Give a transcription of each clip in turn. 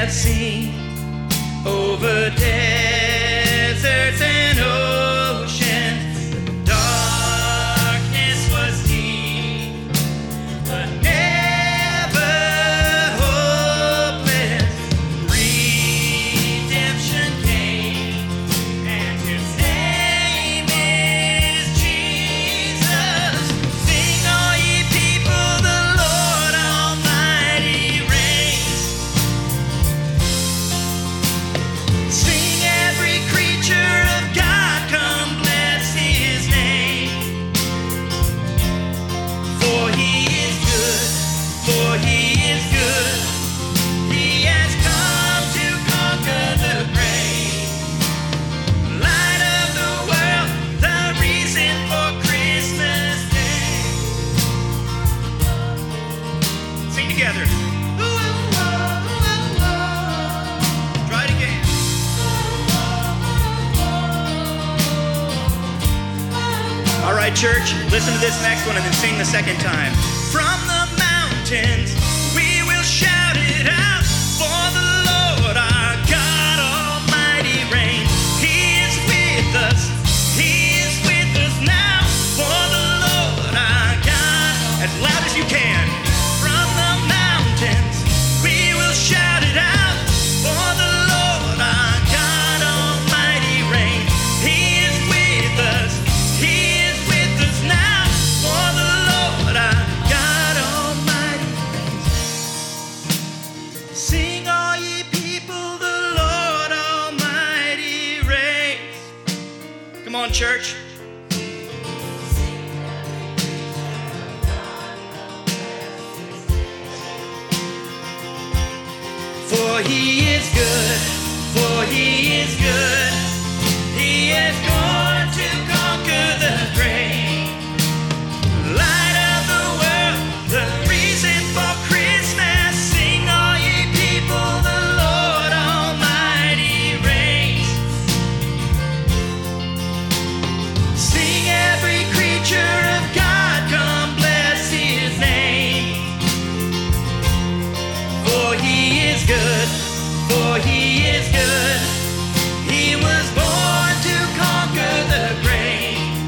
can't see over there. together. All right, church, listen to this next one and then sing the second time. From the mountains, we will shout. church. For he is good, for he is good. good, for he is good. He was born to conquer the grave.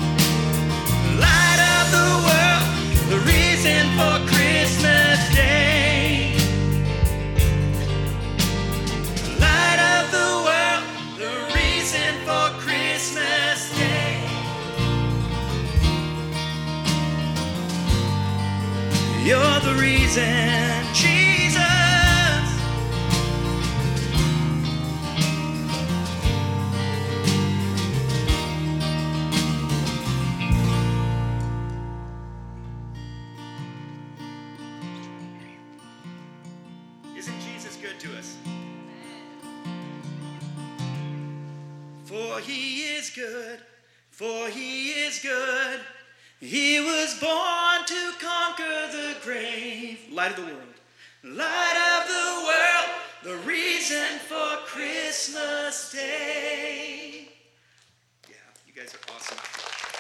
Light of the world, the reason for Christmas Day. Light of the world, the reason for Christmas Day. You're the reason. good to us. For he is good, for he is good. He was born to conquer the grave. Light of the world. Light of the world, the reason for Christmas Day. Yeah, you guys are awesome.